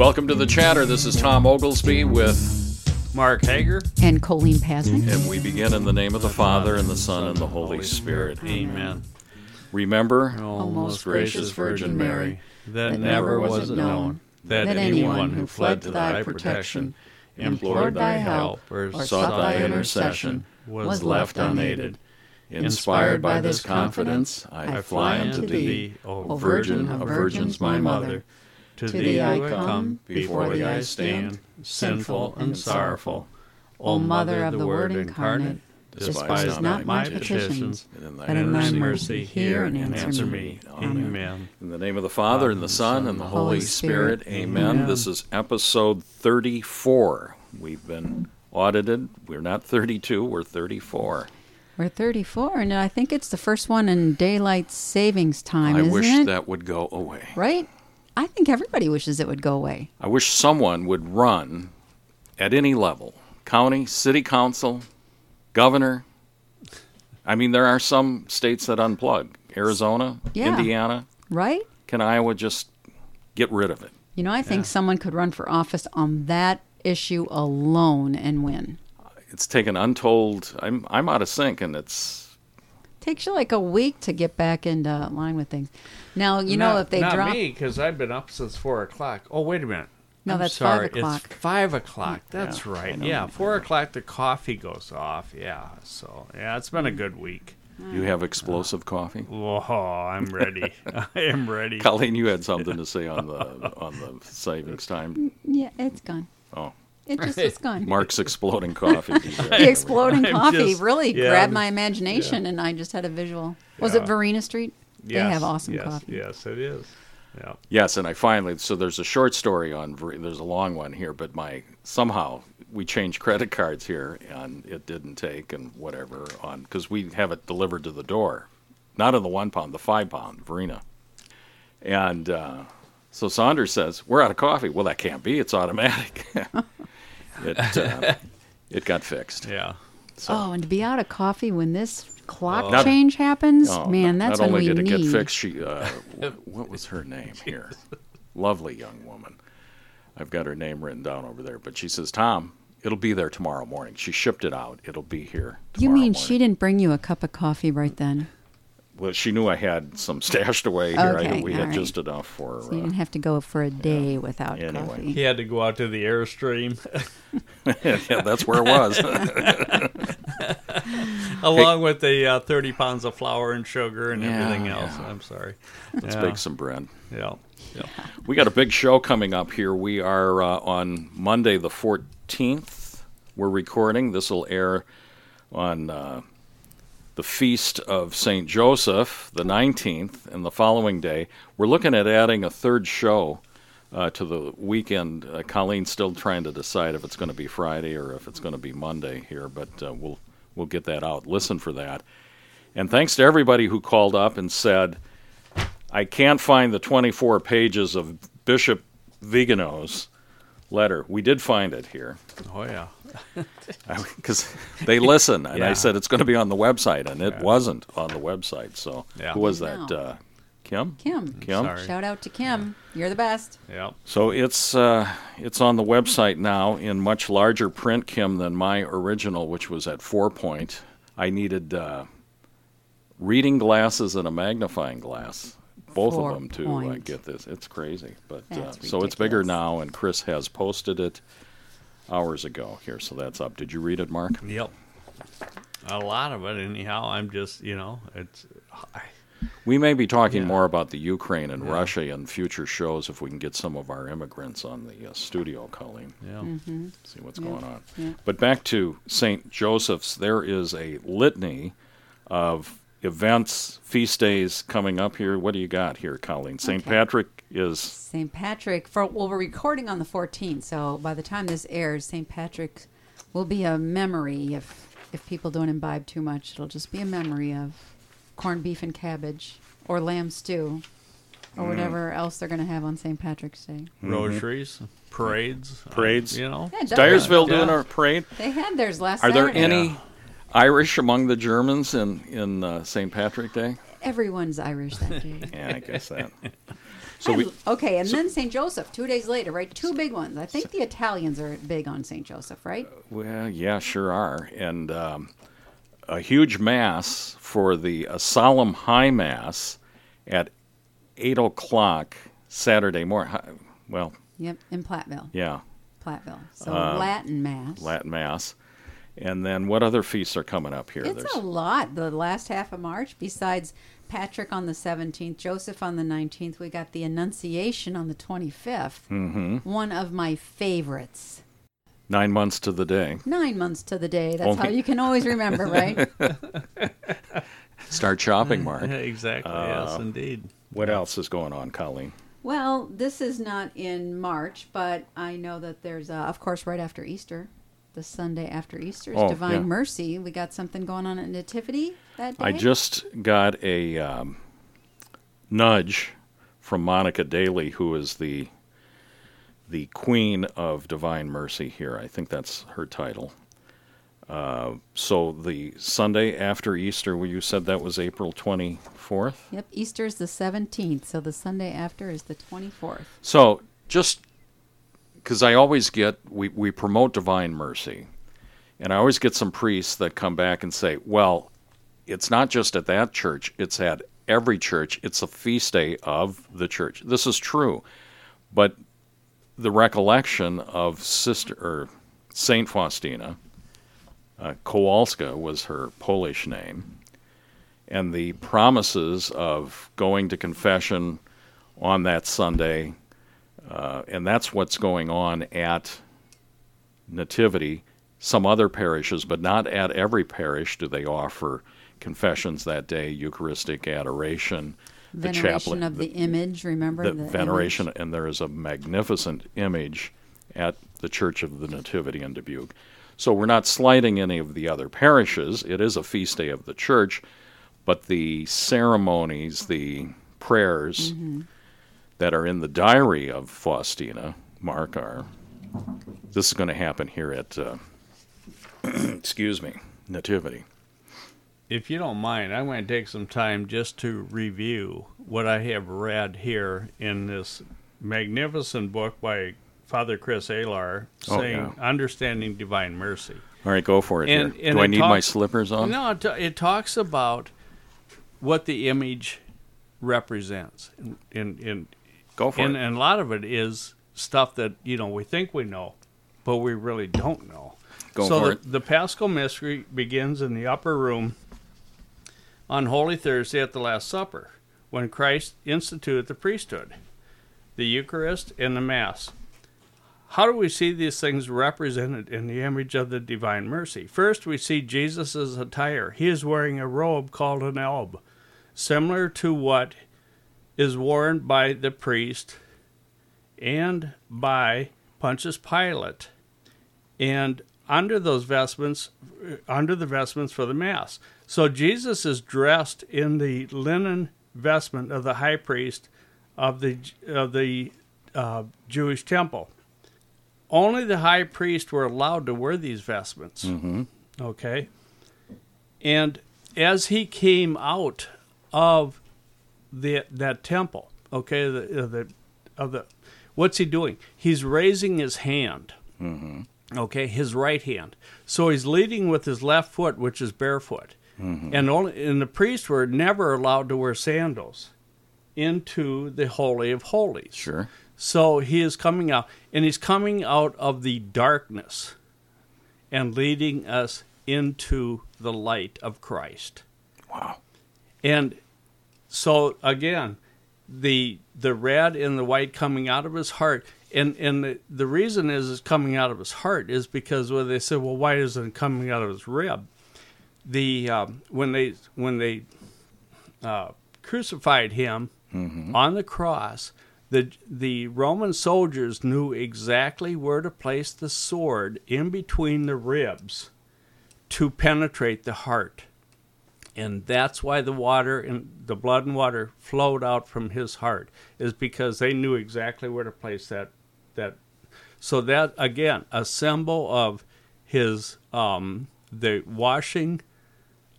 Welcome to the chatter. This is Tom Oglesby with, Mark Hoeger. And Colleen Pasnick. and we begin in the name of the Father and the Son and the Holy Spirit. Amen. Remember, O most gracious Virgin Mary, that never was it known that anyone who fled to thy protection, implored thy help, or sought thy intercession, was left unaided. inspired by this confidence, I fly unto thee, O Virgin of Virgins, my Mother. To To thee thee I I come, come, before thee I stand, sinful and sorrowful. O Mother of the Word incarnate, despise not my petitions, And in but thy in thy mercy, mercy hear and answer me. Amen. In the name of the Father and the Son and the Holy Holy Spirit, Spirit. amen. Amen. This is episode 34. We've been audited. We're not 32, we're 34. We're 34, and I think it's the first one in daylight savings time, I isn't wish it? that would go away. Right? I think everybody wishes it would go away. I wish someone would run at any level county, city council, governor. I mean, there are some states that unplug Arizona, Yeah. Indiana. Right? Can Iowa just get rid of it? You know, I think someone could run for office on that issue alone and win. It's taken untold. I'm, I'm out of sync, and it's Takes you like a week to get back into line with things. Now, you know, if they not drop. me, because I've been up since four o'clock. Oh, wait a minute. No, I'm that's five o'clock. It's five o'clock. That's Yeah, right. Yeah, four o'clock. The coffee goes off. Yeah. So yeah, it's been a mm. good week. Ah. you have explosive coffee. Oh, I'm ready. I am ready. Colleen, you had something to say on the on the savings time. Yeah, it's gone. Oh, It just is gone. Mark's exploding coffee. the exploding I'm coffee just- really yeah, grabbed I'm- my imagination, and I just had a visual. Was Yeah. it Verena Street? They have awesome yes, coffee. Yes, it is. Yeah. Yes, and I finally so there's a short story on Ver- there's a long one here, but my somehow we changed credit cards here and it didn't take and whatever on because we have it delivered to the door, not in the one pound, the five pound Verena, and uh, so Saunders says we're out of coffee. Well, that can't be. It's automatic. it uh, it got fixed. Yeah. So. Oh, and to be out of coffee when this clock Not- change happens, Oh, man, not, that's not when only we did it need. get fixed. She, uh, what was her name here? Lovely young woman. I've got her name written down over there. But she says, "Tom, it'll be there tomorrow morning." She shipped it out. It'll be here. You mean morning. she didn't bring you a cup of coffee right then? Well, she knew I had some stashed away here. I, Okay, we had right. just enough for. So you Uh, didn't have to go for a day without Anyway. coffee. He had to go out to the airstream yeah, that's where it was. along with the uh, 30 pounds of flour and sugar and Yeah, everything else. yeah. I'm sorry. Let's yeah. bake some bread. Yeah. yeah. We got a big show coming up here. We are uh, on Monday the 14th. We're recording. This will air on uh, the feast of St. Joseph, the 19th, and the following day. We're looking at adding a third show uh, to the weekend. Uh, Colleen's still trying to decide if it's going to be Friday or if it's going to be Monday here, but uh, we'll we'll get that out. Listen for that. And thanks to everybody who called up and said, I can't find the 24 pages of Bishop Vigano's letter. We did find it here Oh, yeah. because they listen, and I said it's going to be on the website, and it Yeah. wasn't on the website. So Yeah. who was that? No. Uh, Kim. Kim, Kim. Sorry. shout out to Kim. You're the best. Yeah. So it's uh, it's on the website now in much larger print, Kim, than my original, which was at four point. I needed uh, reading glasses and a magnifying glass, both Four of them to uh, point. get this. It's crazy, but uh, so it's bigger now, and Chris has posted it hours ago here, so that's up. Did you read it, Mark? Yep. A lot of it, anyhow. I'm just, you know, it's. I, We may be talking Yeah. more about the Ukraine and Yeah. Russia in future shows if we can get some of our immigrants on the uh, studio, Colleen. yeah. see what's Yeah, going on. yeah. But back to St. Joseph's, there is a litany of events, feast days coming up here. What do you got here, Colleen? St. Okay. Patrick is St. Patrick. For well, we're recording on the 14th, so by the time this airs, St. Patrick will be a memory. If if people don't imbibe too much, it'll just be a memory of corned beef and cabbage, or lamb stew, or whatever else they're going to have on St. Patrick's Day. Rosaries, parades. uh, Parades. you know? Yeah, Dyersville Yeah. doing a parade. They had theirs last Are there any Yeah. Irish among the Germans in in uh, St. Patrick Day? Everyone's Irish that day. Yeah, I guess that. So we, okay, and then St. Joseph, two days later, right? Two big ones. I think the Italians are big on St. Joseph, right? well, yeah, sure are, and um, a huge mass for the a solemn high mass at eight o'clock Saturday morning. Well, Yep, in Platteville. yeah, Platteville. So Um, Latin Mass. Latin mass, and then what other feasts are coming up here? It's a lot the last half of March. Besides Patrick on the 17th, Joseph on the 19th, we got the Annunciation on the 25th. hmm One of my favorites. nine months to the day. Nine months to the day. That's how you can always remember, right? Start shopping, Mark. exactly. yes, Uh, indeed. What else is going on, Colleen? well, this is not in March, but I know that there's, uh, of course, right after Easter. The Sunday after Easter is Oh, Divine yeah. Mercy. We got something going on at Nativity that day. I just got a um, nudge from Monica Daly, who is the the Queen of Divine Mercy here. I think that's her title. Uh, so the Sunday after Easter, well, you said that was April twenty fourth. Yep, Easter is the 17th, so the Sunday after is the 24th. So just because I always get we, we promote divine mercy, and I always get some priests that come back and say, "Well, it's not just at that church; it's at every church. It's a feast day of the church." This is true, but the recollection of Sister or Saint Faustina, uh, Kowalska was her Polish name, and the promises of going to confession on that Sunday uh, and that's what's going on at Nativity. Some other parishes, but not at every parish, do they offer confessions that day, Eucharistic adoration, the Veneration chaplain, of the, image, remember? the the veneration, image? and there is a magnificent image at the Church of the Nativity in Dubuque. So we're not slighting any of the other parishes. It is a feast day of the church, but the ceremonies, the prayers Mm-hmm. That are in the diary of Faustina, Mark, are this is going to happen here at, uh, excuse me, Nativity. If you don't mind, I'm going to take some time just to review what I have read here in this magnificent book by Father Chris Alar Oh, saying Understanding Divine Mercy. All right, go for it. And- and Do I need my slippers on? No, it, it talks about what the image represents. In, in, in, Go for and, it. and a lot of it is stuff that, you know, we think we know, but we really don't know. Go so for the, it. the Paschal Mystery begins in the upper room on Holy Thursday at the Last Supper, when Christ instituted the priesthood, the Eucharist, and the Mass. How do we see these things represented in the image of the Divine Mercy? First, we see Jesus' attire. He is wearing a robe called an alb, similar to what is worn by the priest and by Pontius Pilate. And under those vestments, under the vestments for the Mass. So Jesus is dressed in the linen vestment of the high priest of the of the uh, Jewish temple. Only the high priest were allowed to wear these vestments. hmm Okay. And as he came out of the that temple, okay, the, the of the what's he doing? He's raising his hand. hmm Okay, his right hand. So he's leading with his left foot, which is barefoot. And only and the priests were never allowed to wear sandals into the holy of holies. Sure. So he is coming out, and he's coming out of the darkness and leading us into the light of Christ. Wow. And so again, the the red and the white coming out of his heart, and and the, the reason is it's coming out of his heart is because when they said, well, why isn't it coming out of his rib? The um, when they when they uh, crucified him hmm on the cross, the the Roman soldiers knew exactly where to place the sword in between the ribs to penetrate the heart. And that's why the water and the blood and water flowed out from his heart is because they knew exactly where to place that that so that again a symbol of his um the washing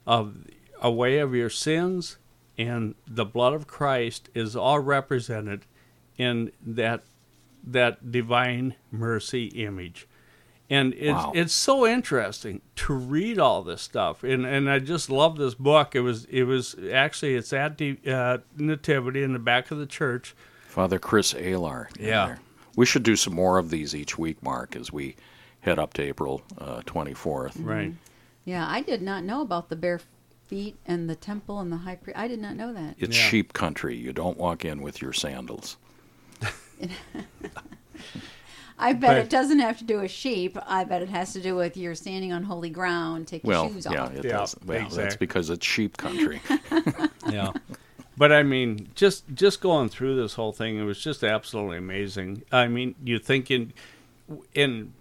of away of your sins and the blood of Christ is all represented in that that divine mercy image. And it's Wow. it's so interesting to read all this stuff, and and I just love this book. It was it was actually it's at the uh, nativity in the back of the church. Father Chris Alar. Yeah. there. We should do some more of these each week, Mark, as we head up to April uh, 24th. Right. Yeah, I did not know about the bare feet and the temple and the high priest. I did not know that. It's Yeah. sheep country. You don't walk in with your sandals. I bet But- it doesn't have to do with sheep. I bet it has to do with you're standing on holy ground, take Well, your shoes yeah, off. it Yeah, does. Well, that's because it's sheep country. yeah but i mean just just going through this whole thing it was just absolutely amazing i mean you thinking in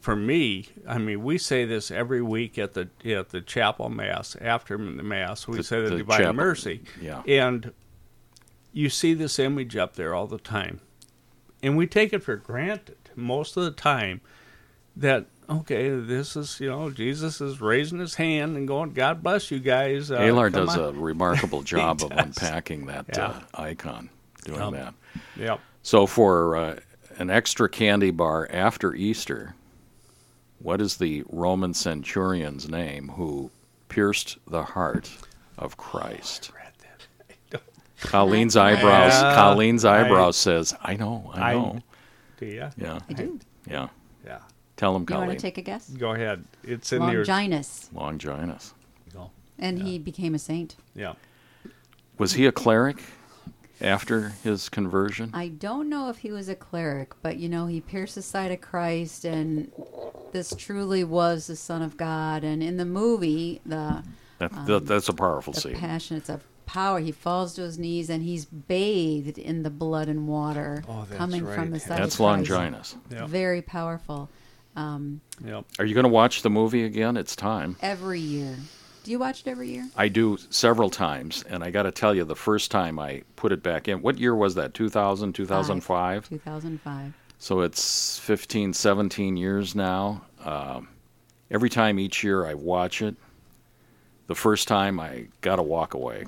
for me i mean we say this every week at the at the chapel mass after the mass we The- say the, the divine chapel- mercy yeah. and you see this image up there all the time and we take it for granted most of the time that okay this is you know jesus is raising his hand and going god bless you guys uh, Alar does on." a remarkable job of unpacking that Yeah. uh, icon, doing Yep. that. yep So, for uh, an extra candy bar after Easter, what is the Roman centurion's name who pierced the heart of Christ? that. Colleen's eyebrows. Yeah, Colleen's I- eyebrows says, "I know, I I- know." Do you? yeah, I do. yeah. Yeah. Tell him, You want to take a guess? Go ahead. It's in there. Longinus. Longinus. And he became a saint. Yeah. Was he a cleric after his conversion? I don't know if he was a cleric, but you know, he pierced the side of Christ, and this truly was the Son of God. And in the movie, the That, um, that, that's a powerful the scene. passion, it's a power. He falls to his knees and he's bathed in the blood and water Oh, coming right. from the side That's of Christ. Longinus. Yep. Very powerful. Um, Yep. Are you going to watch the movie again? It's time. every year. Do you watch it every year? I do several times, and I got to tell you, the first time I put it back in, what year was that? 2000, 2005? 2005. So it's 15, 17 years now. Um, every time each year I watch it, the first time I got to walk away.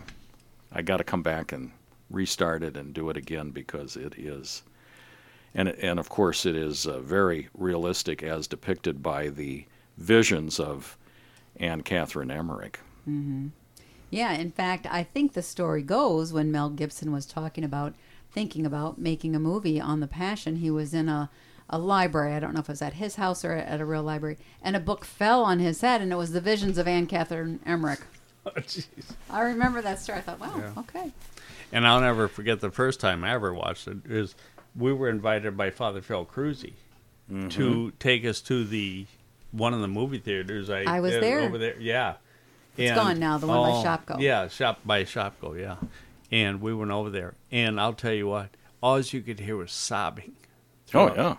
I got to come back and restart it and do it again because it is. And, and of course, it is uh, very realistic as depicted by the visions of Anne Catherine Emmerich. Yeah, in fact, I think the story goes when Mel Gibson was talking about thinking about making a movie on the Passion, he was in a a library. I don't know if it was at his house or at a real library, and a book fell on his head, and it was the visions of Anne Catherine Emmerich. Oh, jeez. I remember that story. I thought, wow, Yeah. okay. And I'll never forget the first time I ever watched it is we were invited by Father Phil Cruzy to take us to the one of the movie theaters. I, I was uh, there. over there. Yeah, It's gone now, the one by Shopko. Yeah, shop by Shopko. Yeah, and we went over there, and I'll tell you what, all you could hear was sobbing. Oh, yeah.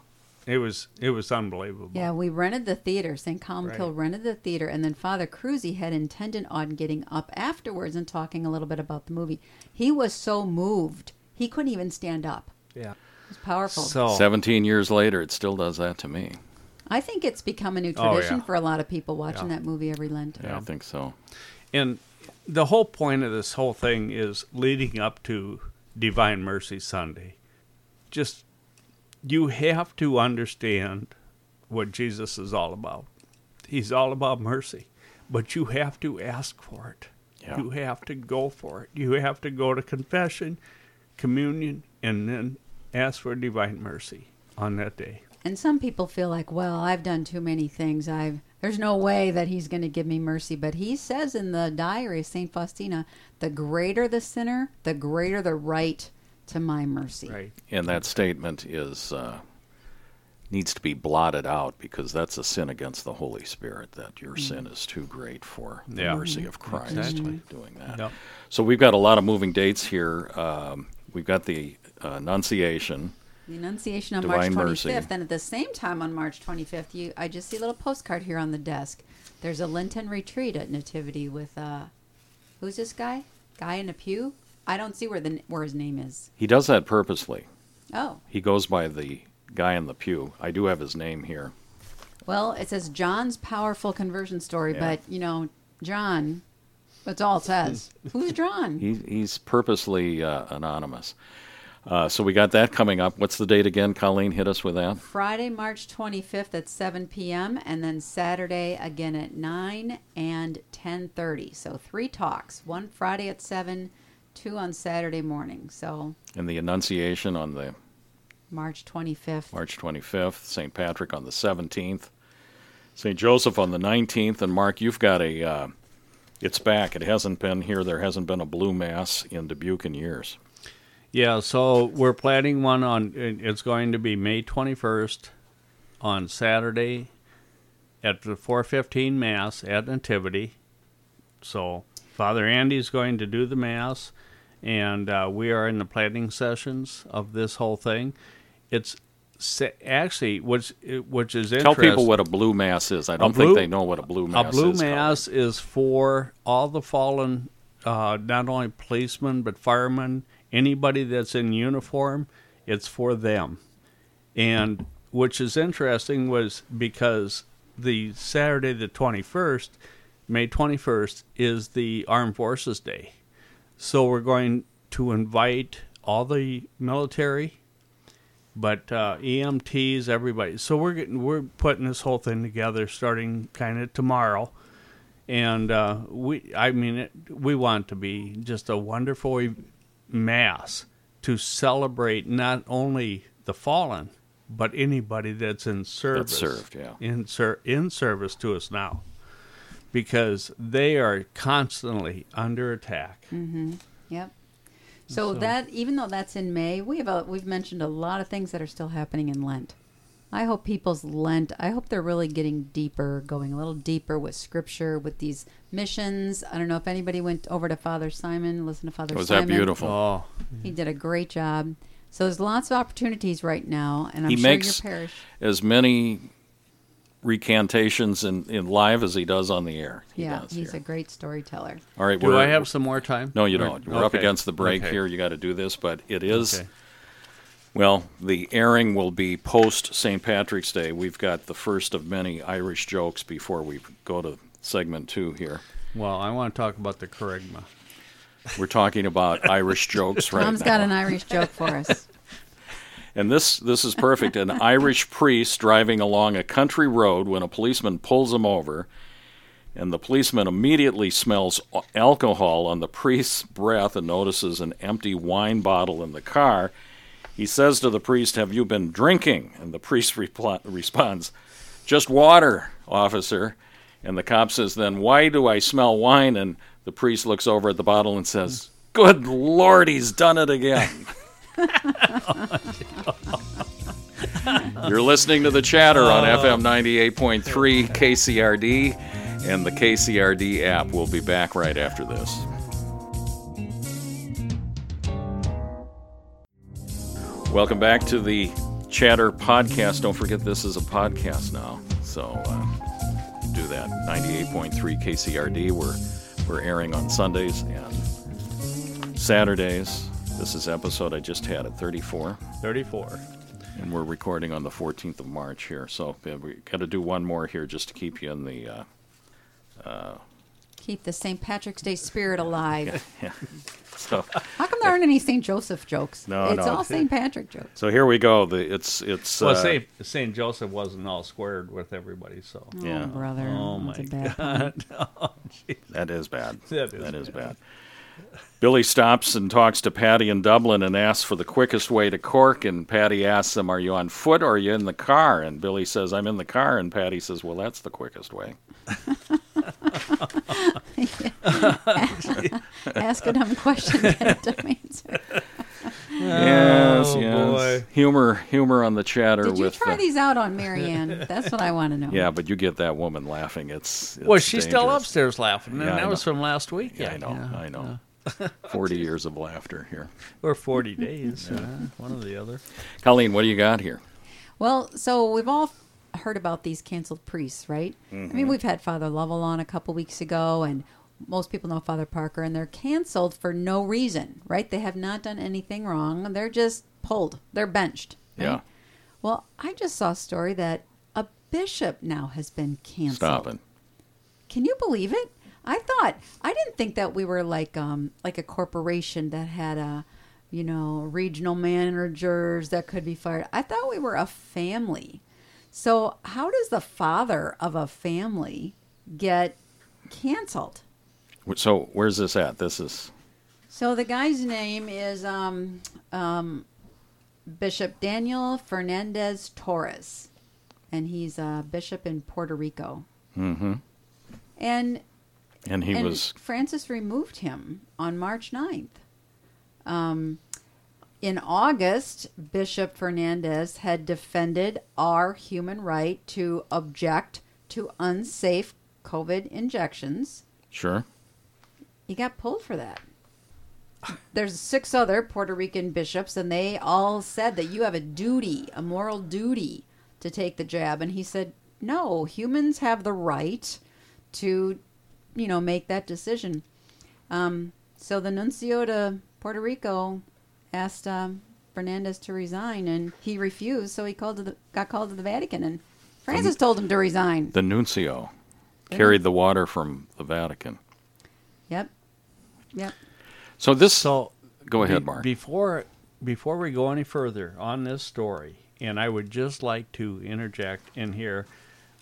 It was it was unbelievable. Yeah, we rented the theater. St. Columbkille Right. rented the theater, and then Father Cruzy had intended on getting up afterwards and talking a little bit about the movie. He was so moved, he couldn't even stand up. yeah. It was powerful. So 17 years later, it still does that to me. I think it's become a new Oh, tradition yeah. for a lot of people watching Yeah. that movie every Lent. Yeah, I think so. And the whole point of this whole thing is leading up to Divine Mercy Sunday. Just you have to understand what Jesus is all about. He's all about mercy, but you have to ask for it. Yeah. You have to go for it. You have to go to confession, communion, and then ask for divine mercy on that day. And some people feel like, well, I've done too many things. I've there's no way that he's going to give me mercy. But he says in the diary of Saint Faustina, the greater the sinner, the greater the right to my mercy. Right. And that statement is uh, needs to be blotted out because that's a sin against the Holy Spirit. That your sin is too great for the Yeah. mercy of Christ Exactly. doing that. Yep. So we've got a lot of moving dates here. Um, we've got the uh, Annunciation. The Annunciation on Divine March mercy. 25th, and at the same time on March 25th, you I just see a little postcard here on the desk. There's a Lenten retreat at Nativity with uh, who's this guy? Guy in a pew? I don't see where the where his name is. He does that purposely. Oh, He goes by the guy in the pew. I do have his name here. well, it says John's powerful conversion story, Yeah. but you know, John, that's all it says. who's John? He, he's purposely uh, anonymous. Uh, so we got that coming up. What's the date again? Colleen, hit us with that. Friday, March 25th at 7 p.m. and then Saturday again at 9 and 10:30. So three talks. One Friday at 7, two on Saturday morning. So And the Annunciation on the March 25th. March 25th, St. Patrick on the 17th, St. Joseph on the 19th, and Mark, you've got a. Uh, it's back. It hasn't been here. There hasn't been a blue mass in Dubuque in years. Yeah, so we're planning one on. It's going to be May twenty first, on Saturday, at the four fifteen mass at Nativity. So Father Andy's going to do the mass, and uh, we are in the planning sessions of this whole thing. It's actually which which is Tell people what a blue mass is. I don't blue- think they know what a blue mass is. A blue is. mass is for all the fallen, uh, not only policemen but firemen, anybody that's in uniform. It's for them, and which is interesting was because the Saturday the twenty first, May twenty first, is the Armed Forces Day, so we're going to invite all the military but uh, EMTs, everybody. So we're getting we're putting this whole thing together starting kind of tomorrow, and uh, we I mean it, we want to be just a wonderful mass to celebrate not only the fallen but anybody that's in service served, yeah. in ser- in service to us now because they are constantly under attack. Mm-hmm. Yep. So, So- that even though that's in May, we have a, we've mentioned a lot of things that are still happening in Lent. I hope people's Lent. I hope they're really getting deeper, going a little deeper with Scripture, with these missions. I don't know if anybody went over to Father Simon, listen to Father oh, Was Simon. that beautiful? Oh, He did a great job. So there's lots of opportunities right now, and I'm He sure makes- your parish. As many recantations in, in live as he does on the air. He yeah, does he's here. a great storyteller. All right, do I have some more time? No, you don't. We're up against the break Okay. here. You got to do this, but it is. Okay. Well, the airing will be post St. Patrick's Day. We've got the first of many Irish jokes before we go to segment two here. Well, I want to talk about the kerygma. We're talking about Irish jokes right Tom's now. got an Irish joke for us. And this this is perfect. An Irish priest driving along a country road when a policeman pulls him over, and the policeman immediately smells alcohol on the priest's breath and notices an empty wine bottle in the car. He says to the priest, "Have you been drinking?" And the priest repl- responds, "Just water, officer." And the cop says, "Then why do I smell wine?" And the priest looks over at the bottle and says, "Good Lord, he's done it again." You're listening to the chatter on FM 98.3 KCRD and the KCRD app. We'll be back right after this. Welcome back to the Chatter podcast. Don't forget this is a podcast now. So uh, do that. 98.3 KCRD. We're, we're airing on Sundays and Saturdays. This is episode I just had at 34. 34. And we're recording on the 14th of March here, so uh, we got to do one more here just to keep you in the. Uh, Keep the St. Patrick's Day spirit alive. so, How come there aren't any St. Joseph jokes? No, it's no. all St. Patrick jokes. so here we go. The it's it's. Well, uh, Saint Saint Joseph wasn't all squared with everybody, so Yeah. Oh, brother. Oh, my a bad pun. that is bad. That is that is bad. Billy stops and talks to Patty in Dublin and asks for the quickest way to Cork. And Patty asks him, "Are you on foot or are you in the car?" And Billy says, "I'm in the car." And Patty says, "Well, that's the quickest way." Ask a dumb question, get a dumb answer. yes, Oh, yes. boy. Humor, humor on the chatter Did you with. try uh, these out on Marianne? That's what I want to know. Yeah, but you get that woman laughing. It's, it's Was she still upstairs laughing? And Yeah, that was from last week. Yeah, I know. I know. Forty years of laughter here. Or 40 days. uh, one or the other. Colleen, what do you got here? Well, so we've all heard about these canceled priests, right? I mean, we've had Father Lovell on a couple weeks ago, and most people know Father Parker, and they're canceled for no reason, right? They have not done anything wrong. They're just pulled. They're benched. right? Yeah. Well, I just saw a story that a bishop now has been canceled. Stop it. Can you believe it? I thought I didn't think that we were like um like a corporation that had a you know, regional managers that could be fired. I thought we were a family. So, how does the father of a family get canceled? So where's this at? This is So, the guy's name is um, um, Bishop Daniel Fernandez Torres, and he's a bishop in Puerto Rico. mm-hmm. And And he and was Francis removed him on March 9th. Um, in August, Bishop Fernandez had defended our human right to object to unsafe COVID injections. sure. He got pulled for that. There's six other Puerto Rican bishops, and they all said that you have a duty, a moral duty, to take the jab. And he said, no, humans have the right to, you know, make that decision. Um, so the nuncio to Puerto Rico asked um, Fernandez to resign, and he refused. So he called to the, got called to the Vatican, and Francis told him to resign. The nuncio carried the water from the Vatican. Yep, yep. So this. So go ahead, be- Mark. Before before we go any further on this story, and I would just like to interject in here.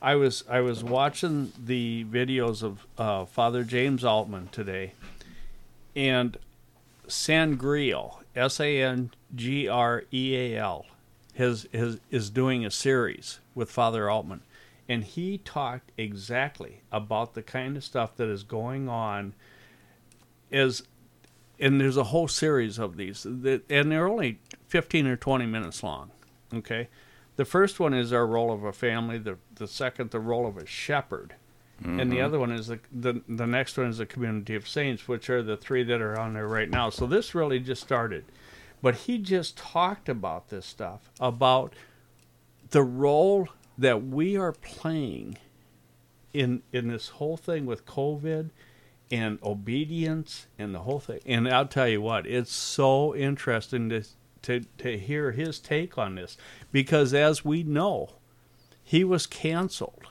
I was I was watching the videos of uh, Father James Altman today, and Sangreal, S A N G R E A L, his, his is doing a series with Father Altman, and he talked exactly about the kind of stuff that is going on. Is and there's a whole series of these, that, and they're only 15 or 20 minutes long. Okay, the first one is our role of a family. The the second, the role of a shepherd, and the mm-hmm. other one is the, the the next one is the community of saints, which are the three that are on there right now. So this really just started, but he just talked about this stuff about the role that we are playing in in this whole thing with COVID and obedience and the whole thing. And I'll tell you what, it's so interesting to to to hear his take on this because as we know, he was canceled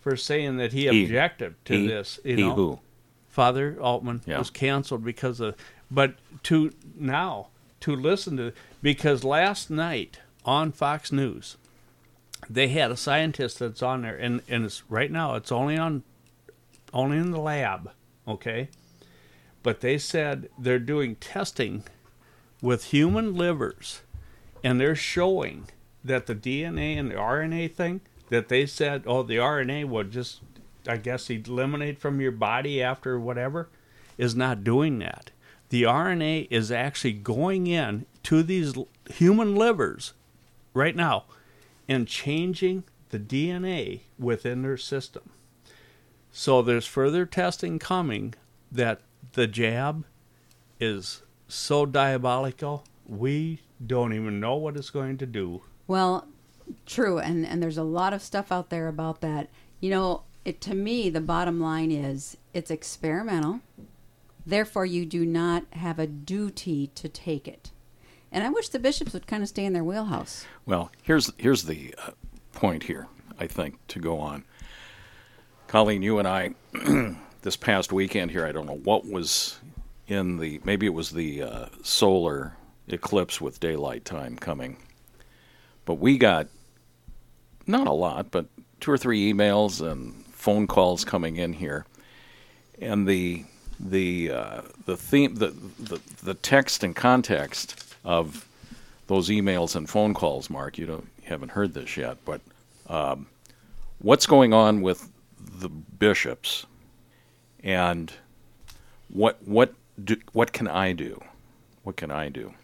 for saying that he, He- objected to he, this. You know, who? Father Altman Yeah. was canceled because of, but to now to listen to because last night on Fox News, they had a scientist that's on there, and and it's right now it's only on, only in the lab, okay, but they said they're doing testing with human livers, and they're showing that the DNA and the RNA thing that they said, oh, the RNA would just, I guess, eliminate from your body after whatever, is not doing that. The RNA is actually going in to these human livers right now and changing the DNA within their system. So there's further testing coming that the jab is so diabolical, we don't even know what it's going to do. Well, true, and and there's a lot of stuff out there about that. You know, it to me the bottom line is it's experimental. Therefore, you do not have a duty to take it. And I wish the bishops would kind of stay in their wheelhouse. Well, here's here's the uh, point here. I think to go on. Colleen, you and I, this past weekend here, I don't know what was in the maybe it was the uh, solar eclipse with daylight time coming, but we got not a lot, but two or three emails and phone calls coming in here, and the the uh, the theme the, the the text and context of those emails and phone calls, Mark. You don't you haven't heard this yet, but um, what's going on with the bishops, and what what do, what can I do? What can I do?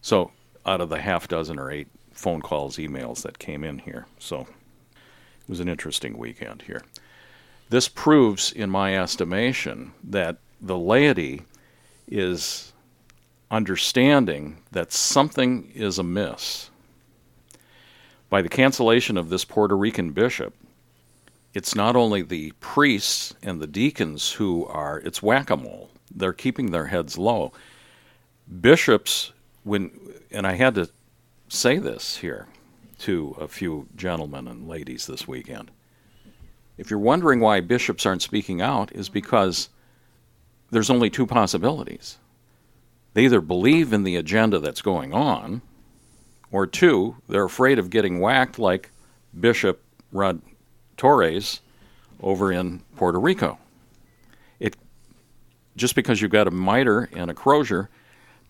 So, out of the half dozen or eight phone calls, emails that came in here, so it was an interesting weekend here. This proves, in my estimation, that the laity is understanding that something is amiss. By the cancellation of this Puerto Rican bishop, it's not only the priests and the deacons who are, it's whack a mole. They're keeping their heads low. Bishops, when, and I had to say this here to a few gentlemen and ladies this weekend. If you're wondering why bishops aren't speaking out, is because there's only two possibilities. they either believe in the agenda that's going on, or two, they're afraid of getting whacked like Bishop Rod Torres over in Puerto Rico. It just because you've got a mitre and a crozier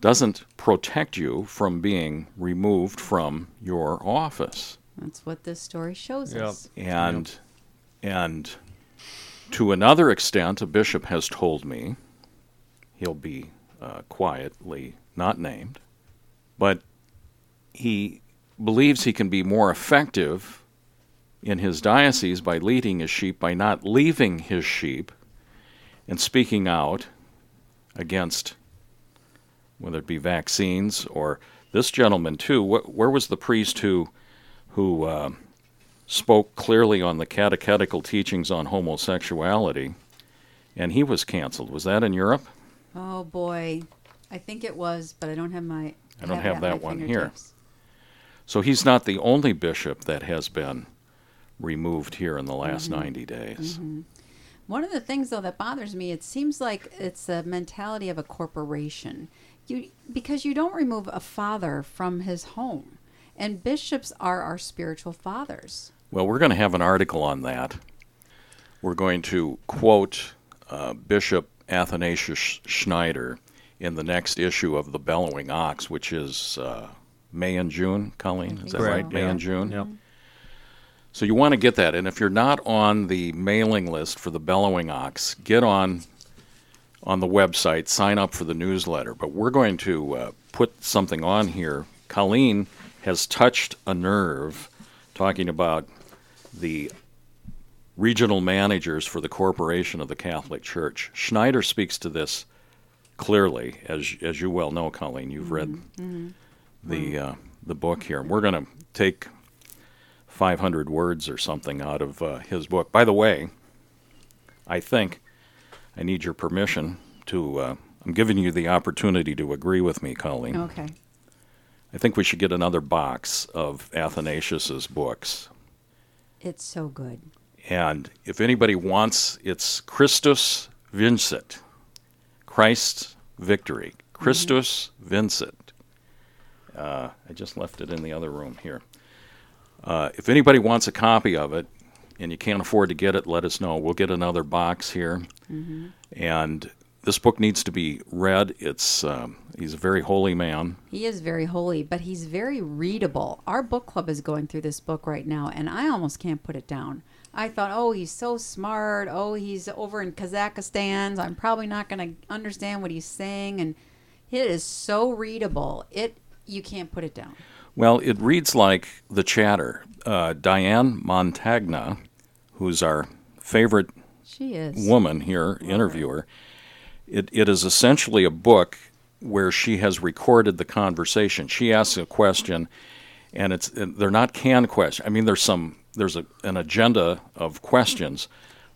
doesn't protect you from being removed from your office. That's what this story shows Yep. us. And and to another extent, a bishop has told me he'll be uh, quietly not named, but he believes he can be more effective in his diocese by leading his sheep by not leaving his sheep and speaking out against whether it be vaccines or this gentleman too. Wh- where was the priest who who uh, spoke clearly on the catechetical teachings on homosexuality, and he was canceled? Was that in Europe? Oh boy, I think it was, but I don't have my. I don't it have that one here. So he's not the only bishop that has been removed here in the last 90 days. One of the things though that bothers me, it seems like it's the mentality of a corporation. You because you don't remove a father from his home. And bishops are our spiritual fathers. Well, we're going to have an article on that. We're going to quote uh, Bishop Athanasius Schneider in the next issue of the Bellowing Ox, which is uh, May and June. Colleen, is that right? so. May and June. Yep. So you want to get that, and if you're not on the mailing list for the Bellowing Ox, get on on the website, sign up for the newsletter. But we're going to uh, put something on here. Colleen has touched a nerve, talking about the regional managers for the corporation of the Catholic Church. Schneider speaks to this clearly, as as you well know, Colleen. You've read the uh, the book here. We're going to take 500 words or something out of uh, his book. By the way, I think I need your permission to. Uh, I'm giving you the opportunity to agree with me, Colleen. Okay. I think we should get another box of Athanasius's books. It's so good. And if anybody wants, it's Christus Vincit, Christ's victory. Christus Vincit. Uh, I just left it in the other room here. Uh, if anybody wants a copy of it and you can't afford to get it, let us know. We'll get another box here. And this book needs to be read. It's um, he's a very holy man. He is very holy, but he's very readable. Our book club is going through this book right now, and I almost can't put it down. I thought, oh, he's so smart. Oh, he's over in Kazakhstan. So I'm probably not going to understand what he's saying, and it is so readable. It you can't put it down. Well, it reads like The Chatter. Uh, Diane Montagna, who's our favorite She is. woman here, interviewer, it, it is essentially a book where she has recorded the conversation. She asks a question, and it's and they're not canned questions. I mean, there's some there's a, an agenda of questions,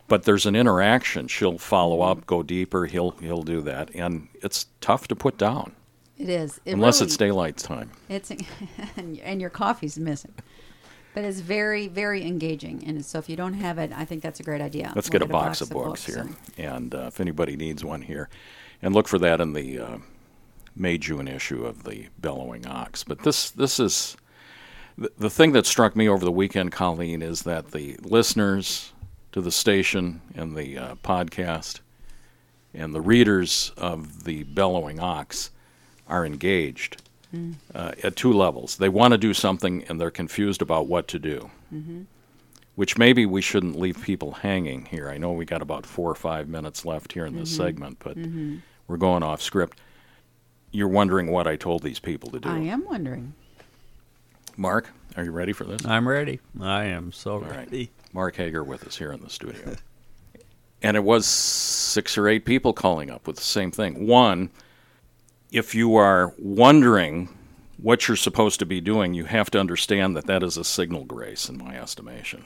but there's an interaction. She'll follow up, go deeper. He'll he'll do that, and it's tough to put down It is. It unless really- it's daylight time. It's and your coffee's missing. But it's very, very engaging, and so if you don't have it, I think that's a great idea. Let's We'll get a box, of books, here, and- and uh, if anybody needs one here, and look for that in the uh, May June issue of the Bellowing Ox. But this this is the, the thing that struck me over the weekend, Colleen, is that the listeners to the station and the uh, podcast and the readers of the Bellowing Ox are engaged uh, at two levels. They want to do something and they're confused about what to do mm-hmm. which maybe we shouldn't leave people hanging here. I know we got about four or five minutes left here in this mm-hmm. segment, but mm-hmm. we're going off script. You're wondering what I told these people to do. I am wondering. Mark, are you ready for this? I'm ready. I am so right. ready. Mark Hoeger with us here in the studio. and it was six or eight people calling up with the same thing. One, if you are wondering what you're supposed to be doing, you have to understand that that is a signal grace, in my estimation.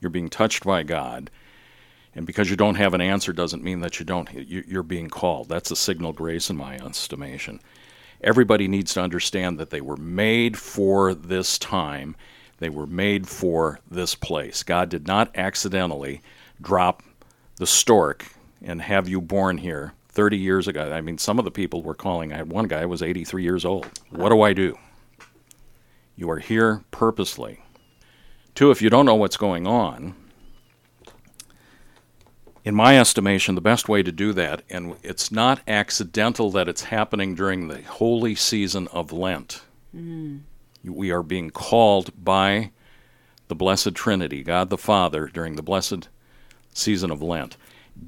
You're being touched by God, and because you don't have an answer doesn't mean that you don't. you- You're being called. That's a signal grace, in my estimation. Everybody needs to understand that they were made for this time. They were made for this place. God did not accidentally drop the stork and have you born here 30 years ago. I mean, some of the people were calling. I had one guy who was 83 years old. What do I do? You are here purposely. Two, if you don't know what's going on, in my estimation, the best way to do that, and it's not accidental that it's happening during the holy season of Lent. Mm-hmm. We are being called by the Blessed Trinity, God the Father, during the blessed season of Lent.